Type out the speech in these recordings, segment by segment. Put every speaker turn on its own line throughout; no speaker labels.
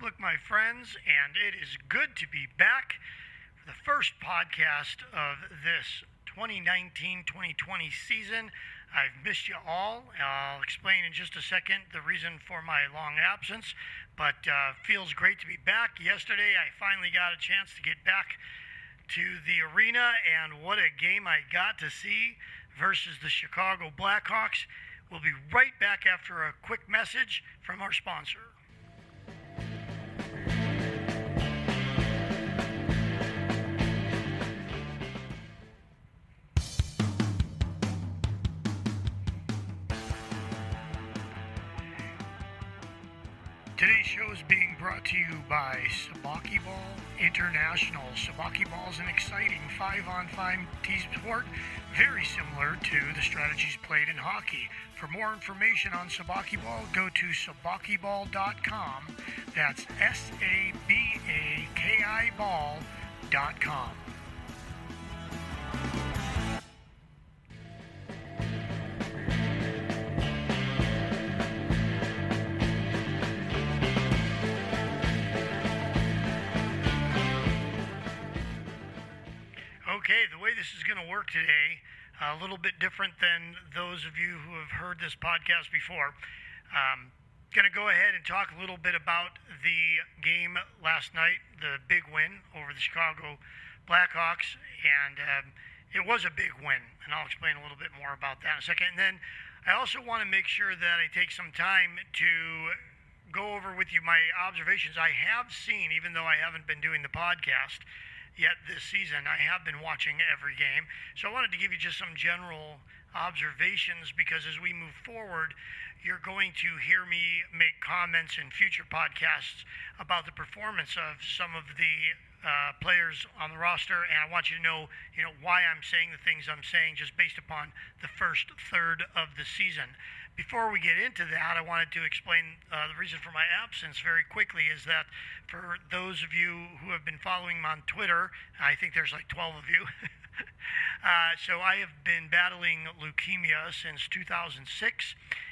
public, my friends, and it is good to be back for the first podcast of this 2019 2020 season. I've missed you all. I'll explain in just a second the reason for my long absence, but uh, feels great to be back. Yesterday, I finally got a chance to get back to the arena, and what a game I got to see versus the Chicago Blackhawks. We'll be right back after a quick message from our sponsor. Being brought to you by Sabaki Ball International. Sabaki Ball is an exciting five-on-five team sport, very similar to the strategies played in hockey. For more information on Sabaki Ball, go to sabakiball.com. That's S-A-B-A-K-I ball.com. Okay, the way this is going to work today, a little bit different than those of you who have heard this podcast before. Um, going to go ahead and talk a little bit about the game last night, the big win over the Chicago Blackhawks, and um, it was a big win, and I'll explain a little bit more about that in a second. And then I also want to make sure that I take some time to go over with you my observations I have seen, even though I haven't been doing the podcast yet this season. I have been watching every game. So I wanted to give you just some general observations because as we move forward, you're going to hear me make comments in future podcasts about the performance of some of the uh, players on the roster, and I want you to know, you know, why I'm saying the things I'm saying just based upon the first third of the season. Before we get into that, I wanted to explain uh, the reason for my absence very quickly. Is that for those of you who have been following me on Twitter, I think there's like 12 of you. uh, so I have been battling leukemia since 2006,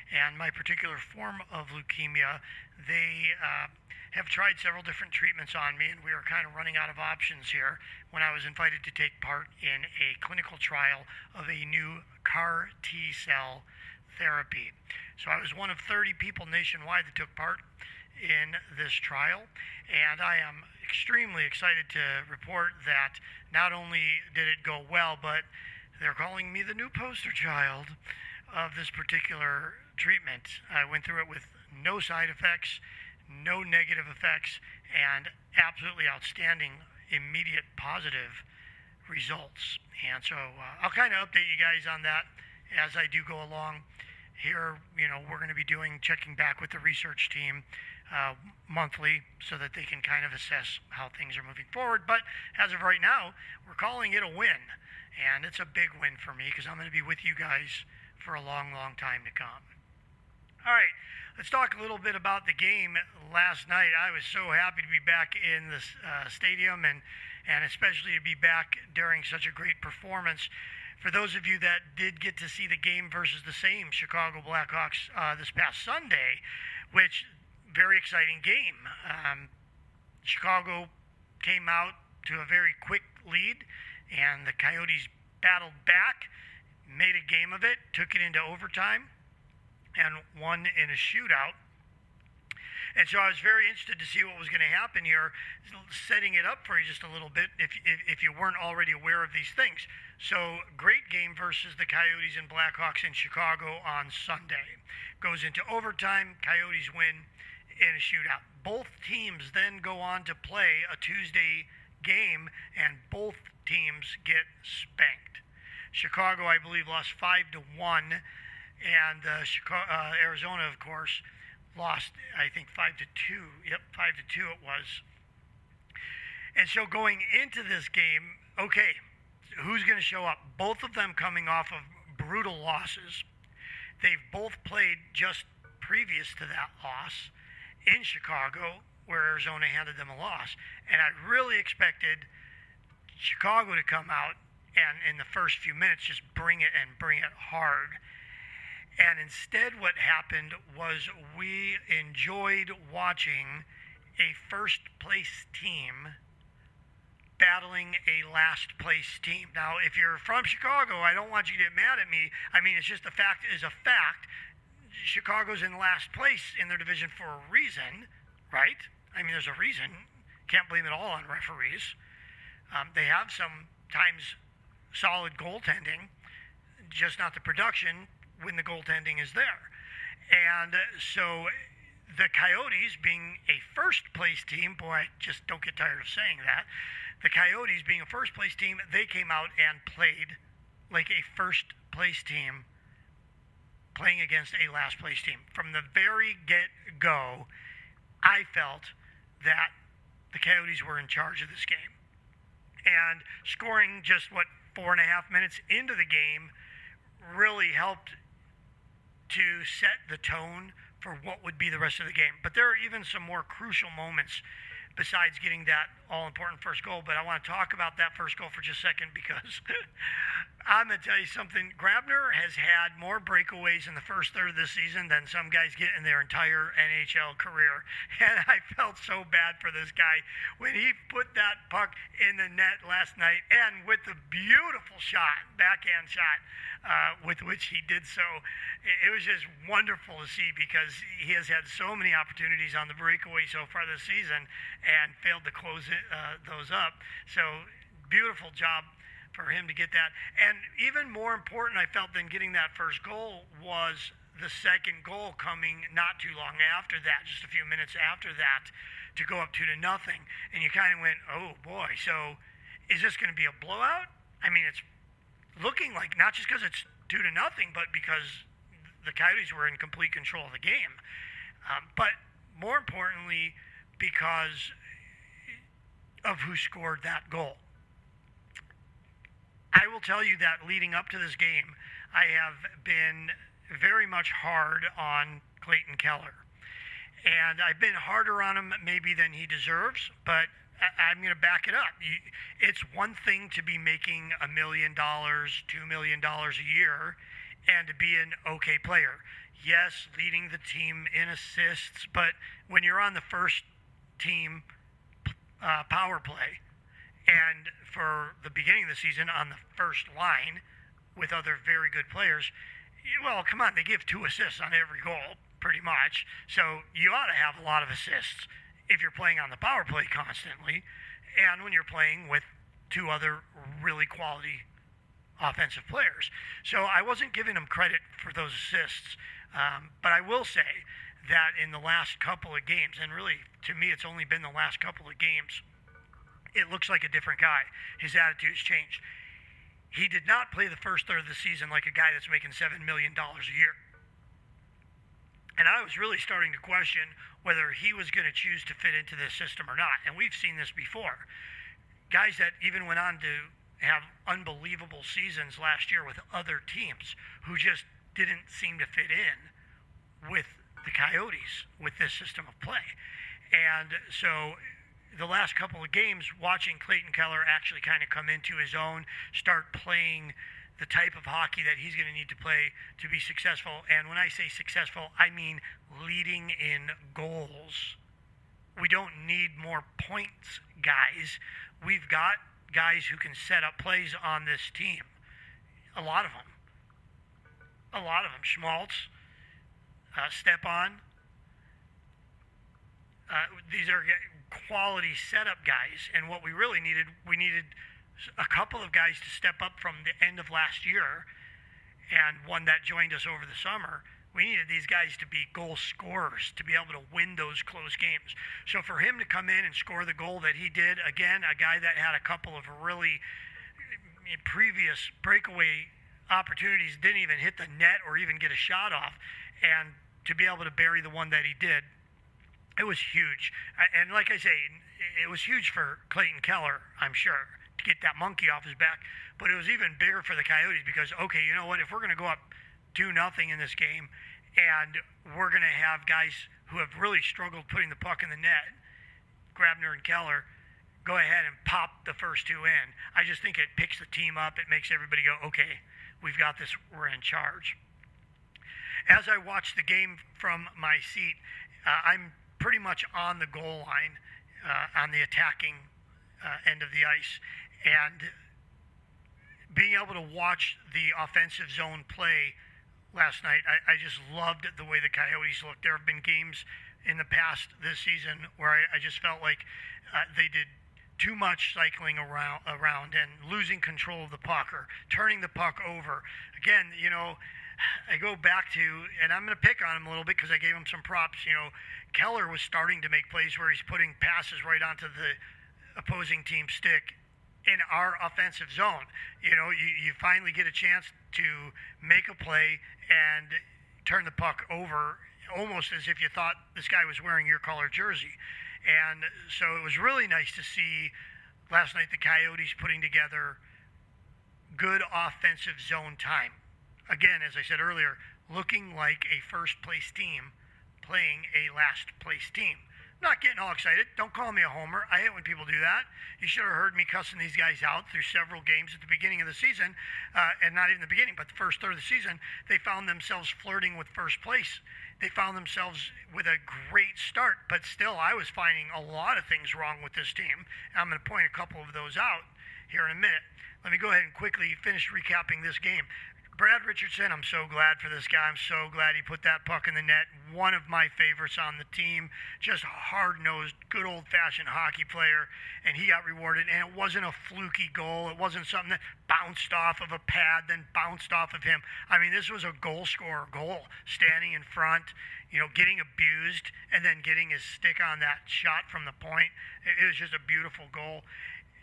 and my particular form of leukemia, they uh, have tried several different treatments on me, and we are kind of running out of options here when I was invited to take part in a clinical trial of a new CAR T cell therapy. So I was one of 30 people nationwide that took part in this trial, and I am extremely excited to report that not only did it go well, but they're calling me the new poster child of this particular treatment. I went through it with no side effects, no negative effects, and absolutely outstanding immediate positive results. And so uh, I'll kind of update you guys on that as I do go along here, you know, we're going to be doing checking back with the research team uh, monthly so that they can kind of assess how things are moving forward. But as of right now, we're calling it a win. And it's a big win for me because I'm going to be with you guys for a long, long time to come. All right, let's talk a little bit about the game last night. I was so happy to be back in the uh, stadium and, and especially to be back during such a great performance for those of you that did get to see the game versus the same Chicago Blackhawks uh, this past Sunday, which very exciting game. Um, Chicago came out to a very quick lead, and the Coyotes battled back, made a game of it, took it into overtime, and won in a shootout. And so I was very interested to see what was going to happen here, setting it up for you just a little bit if, if, if you weren't already aware of these things. So, great game versus the Coyotes and Blackhawks in Chicago on Sunday. Goes into overtime, Coyotes win in a shootout. Both teams then go on to play a Tuesday game, and both teams get spanked. Chicago, I believe, lost 5 to 1, and uh, Chicago, uh, Arizona, of course, lost, I think, 5 to 2. Yep, 5 to 2 it was. And so going into this game, okay, who's going to show up. Both of them coming off of brutal losses. They've both played just previous to that loss in Chicago, where Arizona handed them a loss. And I really expected Chicago to come out and in the first few minutes just bring it and bring it hard. And instead, what happened was we enjoyed watching a first place team battling a last place team. Now, if you're from Chicago, I don't want you to get mad at me. I mean, it's just a fact is a fact. Chicago's in last place in their division for a reason, right? I mean, there's a reason. Can't blame it all on referees. Um, they have sometimes solid goaltending, just not the production when the goaltending is there. And uh, so the Coyotes, being a first place team, boy, I just don't get tired of saying that the Coyotes, being a first place team, they came out and played like a first place team playing against a last place team. From the very get go, I felt that the Coyotes were in charge of this game. And scoring just, what, four and a half minutes into the game really helped to set the tone for what would be the rest of the game. But there are even some more crucial moments besides getting that all important first goal. But I want to talk about that first goal for just a second because I'm going to tell you something. Grabner has had more breakaways in the first third of the season than some guys get in their entire NHL career. And I felt so bad for this guy when he put that puck in the net last night and with the beautiful shot, backhand shot, uh, with which he did so. It was just wonderful to see because he has had so many opportunities on the breakaway so far this season and failed to close it, uh, those up. So beautiful job for him to get that. And even more important, I felt, than getting that first goal was the second goal coming not too long after that, just a few minutes after that, to go up two to nothing. And you kind of went, oh boy, so is this going to be a blowout? I mean, it's looking like not just because it's two to nothing, but because the Coyotes were in complete control of the game. Um, but more importantly, because of who scored that goal. I will tell you that leading up to this game, I have been very much hard on Clayton Keller. And I've been harder on him maybe than he deserves, but I'm going to back it up. It's one thing to be making a million dollars, two million dollars a year, and to be an okay player. Yes, leading the team in assists, but when you're on the first team uh, power play, and for the beginning of the season on the first line with other very good players, well, come on, they give two assists on every goal, pretty much. So you ought to have a lot of assists if you're playing on the power play constantly, and when you're playing with two other really quality offensive players. So I wasn't giving them credit for those assists, um, but I will say that in the last couple of games, and really to me it's only been the last couple of games, it looks like a different guy. His attitude has changed. He did not play the first third of the season like a guy that's making $7 million a year. And I was really starting to question whether he was going to choose to fit into this system or not. And we've seen this before. Guys that even went on to have unbelievable seasons last year with other teams who just didn't seem to fit in with the Coyotes with this system of play. And so the last couple of games, watching Clayton Keller actually kind of come into his own, start playing the type of hockey that he's going to need to play to be successful. And when I say successful, I mean leading in goals. We don't need more points, guys. We've got guys who can set up plays on this team. A lot of them. A lot of them. Schmaltz, uh, Stepan. Uh, these are quality setup guys. And what we really needed, we needed a couple of guys to step up from the end of last year and one that joined us over the summer. We needed these guys to be goal scorers to be able to win those close games. So for him to come in and score the goal that he did, again, a guy that had a couple of really previous breakaway opportunities, didn't even hit the net or even get a shot off, and to be able to bury the one that he did, it was huge. And like I say, it was huge for Clayton Keller, I'm sure to get that monkey off his back. But it was even bigger for the Coyotes because okay, you know what? If we're going to go up two nothing in this game, and we're going to have guys who have really struggled putting the puck in the net, Grabner and Keller, go ahead and pop the first two in. I just think it picks the team up. It makes everybody go, okay, we've got this. We're in charge. as I watched the game from my seat, uh, I'm pretty much on the goal line uh, on the attacking uh, end of the ice. And being able to watch the offensive zone play last night, I, I just loved the way the Coyotes looked. There have been games in the past this season where I, I just felt like uh, they did too much cycling around around and losing control of the puck or turning the puck over. Again, you know, I go back to, and I'm going to pick on him a little bit because I gave him some props. You know, Keller was starting to make plays where he's putting passes right onto the opposing team stick in our offensive zone. You know, you, you finally get a chance to make a play and turn the puck over almost as if you thought this guy was wearing your color jersey. And so it was really nice to see last night the Coyotes putting together good offensive zone time. Again, as I said earlier, looking like a first place team playing a last place team. Not getting all excited. Don't call me a homer. I hate when people do that. You should have heard me cussing these guys out through several games at the beginning of the season, uh, and not even the beginning, but the first third of the season. They found themselves flirting with first place. They found themselves with a great start, but still, I was finding a lot of things wrong with this team. I'm going to point a couple of those out here in a minute. Let me go ahead and quickly finish recapping this game. Brad Richardson, I'm so glad for this guy. I'm so glad he put that puck in the net. One of my favorites on the team. Just a hard nosed, good old fashioned hockey player. And he got rewarded. And it wasn't a fluky goal. It wasn't something that bounced off of a pad, then bounced off of him. I mean, this was a goal scorer goal, standing in front, you know, getting abused, and then getting his stick on that shot from the point. It was just a beautiful goal.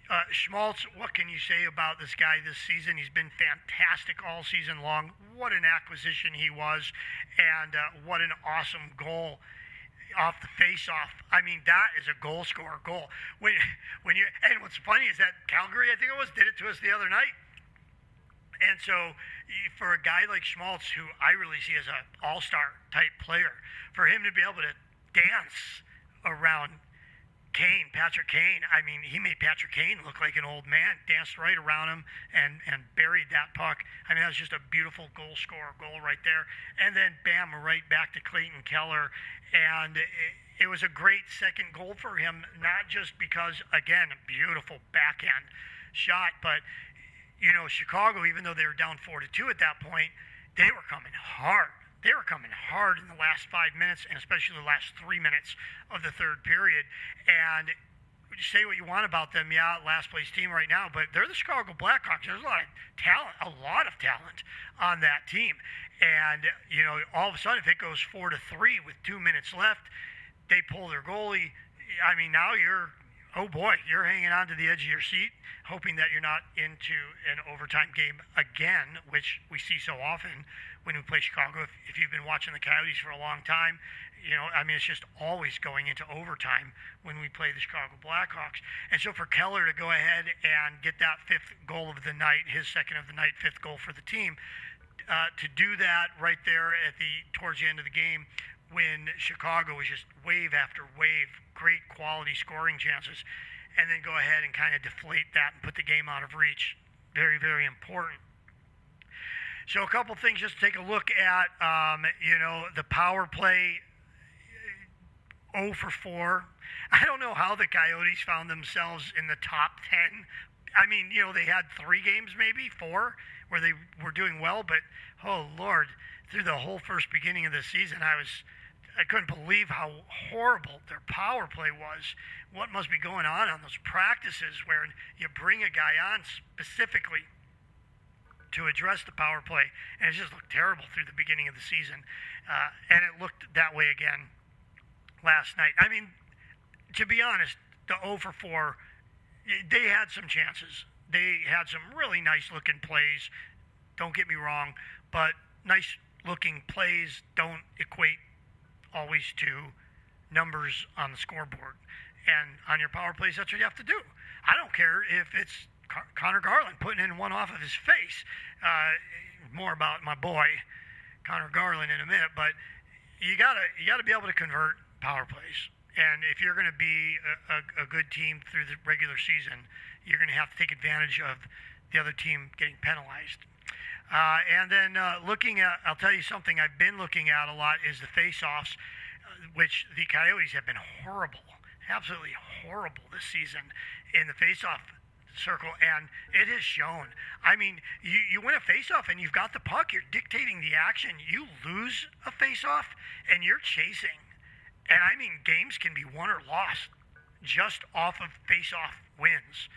Uh, Schmaltz, what can you say about this guy this season? He's been fantastic all season long. What an acquisition he was, and uh, what an awesome goal off the face-off. I mean, that is a goal scorer goal. When when you and what's funny is that Calgary, I think it was, did it to us the other night. And so, for a guy like Schmaltz, who I really see as an all-star type player, for him to be able to dance around Kane, Patrick Kane, I mean, he made Patrick Kane look like an old man, danced right around him and, and buried that puck. I mean, that was just a beautiful goal scorer goal right there. And then, bam, right back to Clayton Keller. And it, it was a great second goal for him, not just because, again, a beautiful backhand shot, but, you know, Chicago, even though they were down 4 to 2 at that point, they were coming hard they were coming hard in the last five minutes and especially the last three minutes of the third period. And say what you want about them, yeah, last place team right now, but they're the Chicago Blackhawks. There's a lot of talent, a lot of talent on that team. And, you know, all of a sudden, if it goes four to three with two minutes left, they pull their goalie. I mean, now you're, oh boy, you're hanging on to the edge of your seat, hoping that you're not into an overtime game again, which we see so often when we play Chicago. If, if you've been watching the Coyotes for a long time, you know, I mean, it's just always going into overtime when we play the Chicago Blackhawks. And so for Keller to go ahead and get that fifth goal of the night, his second of the night, fifth goal for the team, uh, to do that right there at the towards the end of the game when Chicago was just wave after wave, great quality scoring chances, and then go ahead and kind of deflate that and put the game out of reach. Very, very important. So a couple things just take a look at. Um, you know, the power play 0 for 4. I don't know how the Coyotes found themselves in the top 10. I mean, you know, they had three games, maybe four, where they were doing well, but oh Lord, through the whole first beginning of the season, I was I couldn't believe how horrible their power play was. What must be going on on those practices where you bring a guy on specifically to address the power play, and it just looked terrible through the beginning of the season, uh, and it looked that way again last night. I mean, to be honest, the 0 for 4, they had some chances. They had some really nice looking plays. Don't get me wrong, but nice looking plays don't equate always to numbers on the scoreboard. And on your power plays, that's what you have to do. I don't care if it's Conor Garland putting in one off of his face. Uh, more about my boy Conor Garland in a minute, but you gotta you gotta be able to convert power plays. And if you're going to be a, a, a good team through the regular season, you're going to have to take advantage of the other team getting penalized. Uh, and then uh, looking at, I'll tell you something I've been looking at a lot is the face-offs, uh, which the Coyotes have been horrible, absolutely horrible this season in the face-off circle, and it is shown. I mean, you, you win a face-off and you've got the puck, you're dictating the action. You lose a face-off and you're chasing. And I mean, games can be won or lost just off of face-off wins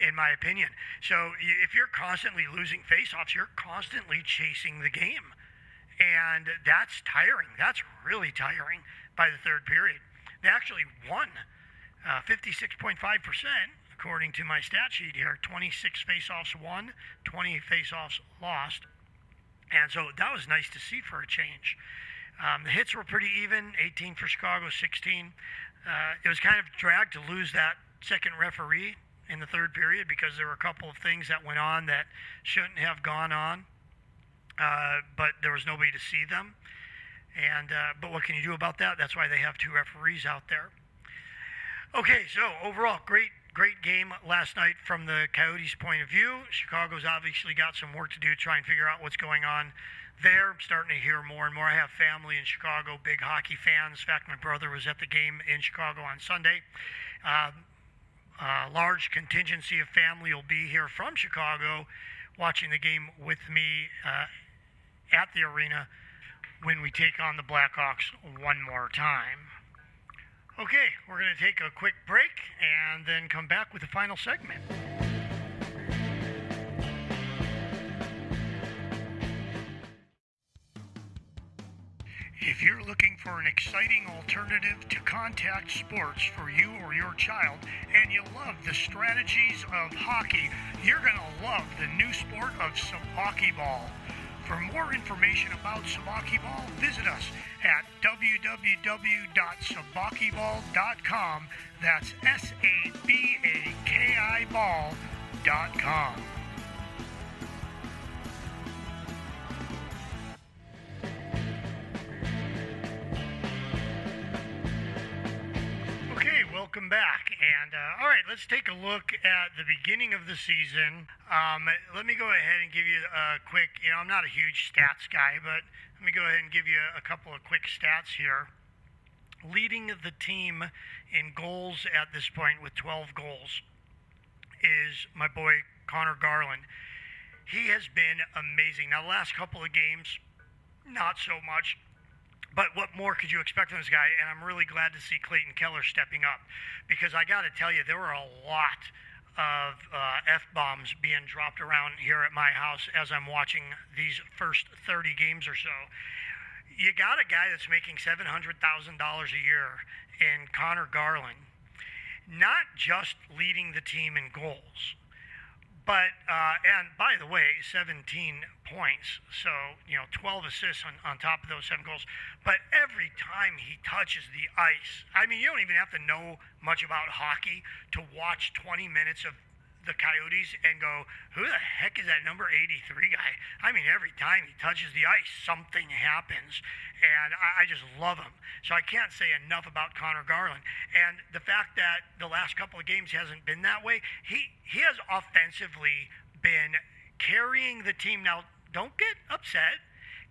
in my opinion. So if you're constantly losing faceoffs, you're constantly chasing the game. And that's tiring. That's really tiring by the third period. They actually won uh, 56.5%, according to my stat sheet here 26 faceoffs won, 20 faceoffs lost. And so that was nice to see for a change. Um, the hits were pretty even 18 for Chicago, 16. Uh, it was kind of dragged to lose that second referee in the third period because there were a couple of things that went on that shouldn't have gone on, uh, but there was nobody to see them. And uh, but what can you do about that? That's why they have two referees out there. Okay, so overall, great great game last night from the Coyotes' point of view. Chicago's obviously got some work to do to try and figure out what's going on there. I'm starting to hear more and more. I have family in Chicago, big hockey fans. In fact, my brother was at the game in Chicago on Sunday. Uh, large contingency of family will be here from Chicago watching the game with me uh, at the arena when we take on the Blackhawks one more time. Okay, we're going to take a quick break and then come back with the final segment. If you're looking for an exciting alternative to contact sports for you or your child, and you love the strategies of hockey, you're going to love the new sport of sabaki ball. For more information about sabaki ball, visit us at www.sabakiball.com. That's S A B A K I ball.com. Okay, welcome back. And uh, all right, let's take a look at the beginning of the season. Um, let me go ahead and give you a quick. You know, I'm not a huge stats guy, but let me go ahead and give you a couple of quick stats here. Leading the team in goals at this point with 12 goals is my boy Conor Garland. He has been amazing. Now, the last couple of games, not so much. But what more could you expect from this guy? And I'm really glad to see Clayton Keller stepping up because I got to tell you, there were a lot of uh, F bombs being dropped around here at my house as I'm watching these first 30 games or so. You got a guy that's making $700,000 a year in Conor Garland, not just leading the team in goals, but, uh, and by the way, 17 points. So, you know, 12 assists on, on top of those seven goals. But every time he touches the ice, I mean, you don't even have to know much about hockey to watch 20 minutes of the Coyotes and go, who the heck is that number 83 guy? I mean, every time he touches the ice, something happens. And I, I just love him. So I can't say enough about Conor Garland. And the fact that the last couple of games hasn't been that way, he, he has offensively been carrying the team. Now, don't get upset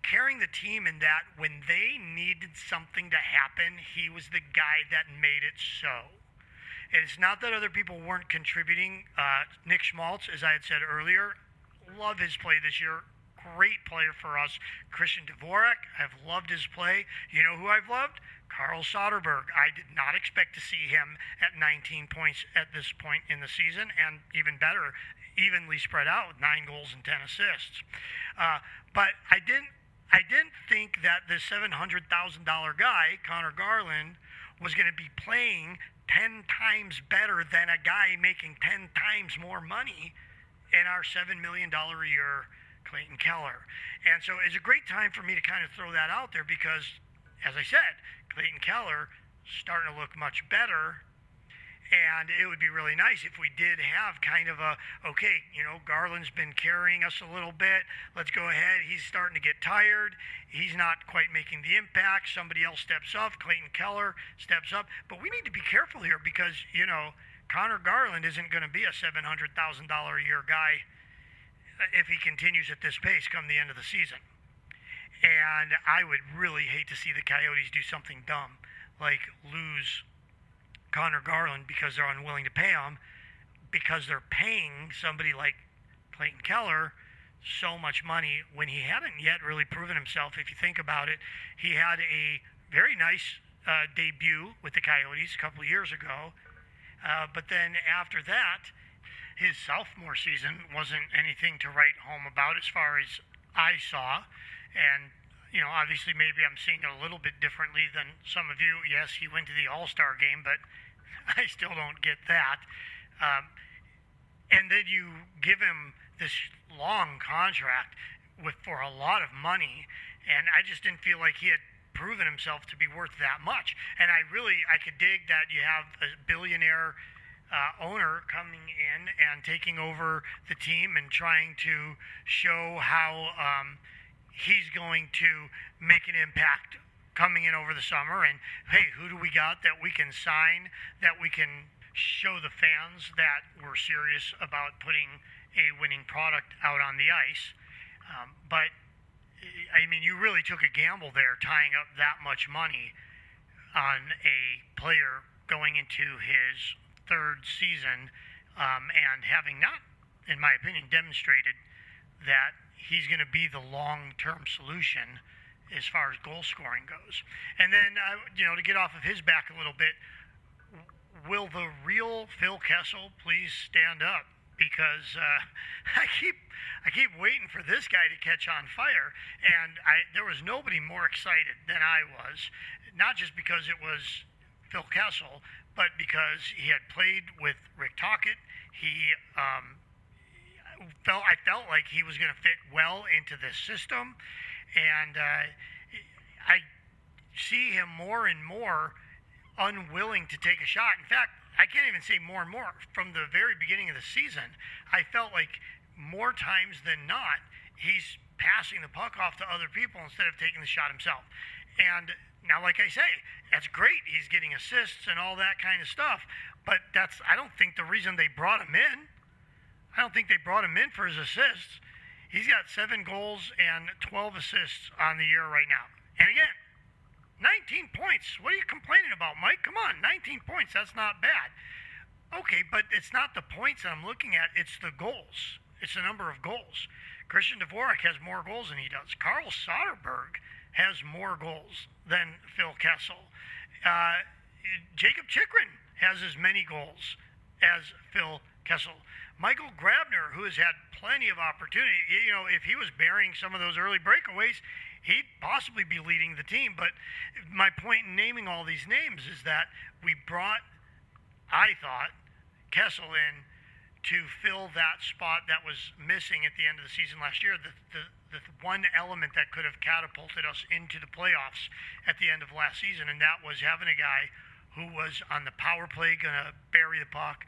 carrying the team in that when they needed something to happen, he was the guy that made it so. And it's not that other people weren't contributing. Uh, Nick Schmaltz, as I had said earlier, love his play this year. Great player for us. Christian Dvorak, I've loved his play. You know who I've loved? Carl Soderberg. I did not expect to see him at 19 points at this point in the season, and even better, evenly spread out with nine goals and 10 assists. Uh, but I didn't, I didn't think that the $700,000 guy, Conor Garland, was going to be playing 10 times better than a guy making 10 times more money in our $7 million a year Clayton Keller. And so it's a great time for me to kind of throw that out there because, as I said, Clayton Keller starting to look much better and it would be really nice if we did have kind of a okay, you know, Garland's been carrying us a little bit. Let's go ahead. He's starting to get tired. He's not quite making the impact. Somebody else steps up. Clayton Keller steps up. But we need to be careful here because, you know, Conor Garland isn't going to be a $700,000 a year guy if he continues at this pace come the end of the season. And I would really hate to see the Coyotes do something dumb, like lose Conor Garland because they're unwilling to pay him, because they're paying somebody like Clayton Keller so much money when he hadn't yet really proven himself. If you think about it, he had a very nice uh, debut with the Coyotes a couple years ago. Uh, but then after that, his sophomore season wasn't anything to write home about as far as I saw. And, you know, obviously maybe I'm seeing it a little bit differently than some of you. Yes, he went to the All Star game, but I still don't get that. Um, and then you give him this long contract with for a lot of money, and I just didn't feel like he had proven himself to be worth that much. And I really I could dig that you have a billionaire uh, owner coming in and taking over the team and trying to show how um, he's going to make an impact coming in over the summer. And hey, who do we got that we can sign that we can show the fans that we're serious about putting a winning product out on the ice? Um, but I mean, you really took a gamble there, tying up that much money on a player going into his third season um, and having not, in my opinion, demonstrated that he's going to be the long term solution as far as goal scoring goes. And then, uh, you know, to get off of his back a little bit, will the real Phil Kessel please stand up? Because uh, I keep I keep waiting for this guy to catch on fire, and I, there was nobody more excited than I was. Not just because it was Phil Kessel, but because he had played with Rick Tocchet, he um, felt I felt like he was going to fit well into this system, and uh, I see him more and more unwilling to take a shot. In fact, I can't even say more and more. From the very beginning of the season, I felt like more times than not, he's passing the puck off to other people instead of taking the shot himself. And now, like I say, that's great. He's getting assists and all that kind of stuff. But that's I don't think the reason they brought him in. I don't think they brought him in for his assists. He's got seven goals and 12 assists on the year right now. And again, 19 points. What are you complaining about, Mike? Come on, 19 points. That's not bad. Okay, but it's not the points I'm looking at. It's the goals. It's the number of goals. Christian Dvorak has more goals than he does. Carl Soderberg has more goals than Phil Kessel. Uh, Jakob Chychrun has as many goals as Phil Kessel. Michael Grabner, who has had plenty of opportunity, you know, if he was burying some of those early breakaways, he'd possibly be leading the team. But my point in naming all these names is that we brought, I thought, Kessel in to fill that spot that was missing at the end of the season last year. The, the, the one element that could have catapulted us into the playoffs at the end of last season, and that was having a guy who was on the power play going to bury the puck.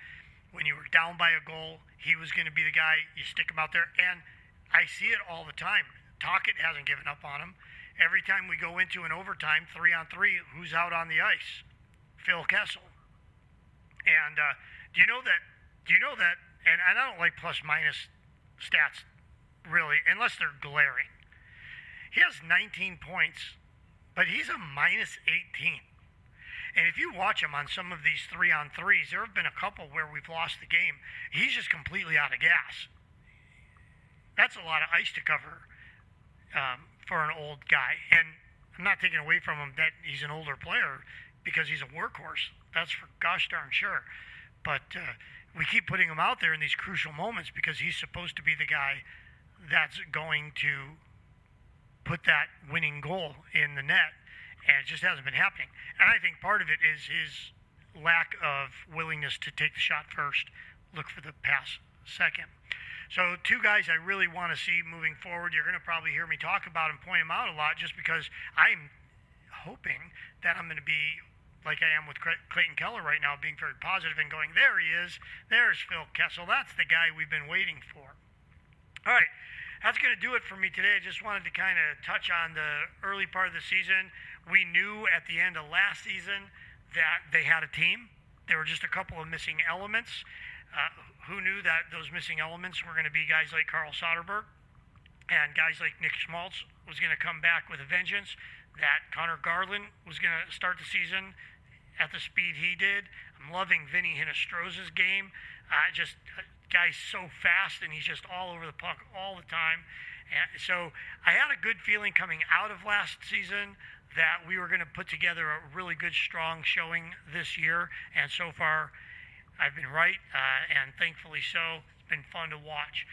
When you were down by a goal, he was going to be the guy. You stick him out there, and I see it all the time. Tocchet hasn't given up on him. Every time we go into an overtime, three on three, who's out on the ice? Phil Kessel. And uh, do you know that? Do you know that and I don't like plus minus stats really, unless they're glaring. He has 19 points, but he's a minus 18. And if you watch him on some of these three on threes, there have been a couple where we've lost the game. He's just completely out of gas. That's a lot of ice to cover um, for an old guy. And I'm not taking away from him that he's an older player because he's a workhorse. That's for gosh darn sure. But uh, we keep putting him out there in these crucial moments because he's supposed to be the guy that's going to put that winning goal in the net, and it just hasn't been happening. And I think part of it is his lack of willingness to take the shot first, look for the pass second. So, two guys I really want to see moving forward. You're going to probably hear me talk about and point them out a lot just because I'm hoping that I'm going to be like I am with Clayton Keller right now, being very positive and going, there he is. There's Phil Kessel. That's the guy we've been waiting for. All right. That's going to do it for me today. I just wanted to kind of touch on the early part of the season. We knew at the end of last season that they had a team. There were just a couple of missing elements. Uh, who knew that those missing elements were going to be guys like Carl Soderberg and guys like Nick Schmaltz was going to come back with a vengeance, that Conor Garland was going to start the season at the speed he did. I'm loving Vinnie Hinostroza's game. Uh, just uh, guy's so fast and he's just all over the puck all the time. And so I had a good feeling coming out of last season that we were going to put together a really good, strong showing this year. And so far, I've been right, uh, and thankfully so. It's been fun to watch.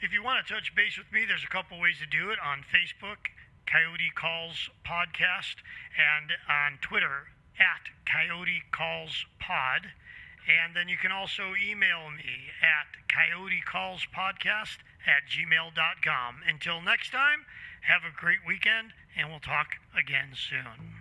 If you want to touch base with me, there's a couple ways to do it on Facebook, Coyote Calls Podcast, and on Twitter at Coyote Calls Pod. And then you can also email me at coyotecallspodcast at gmail.com. Until next time, have a great weekend, and we'll talk again soon.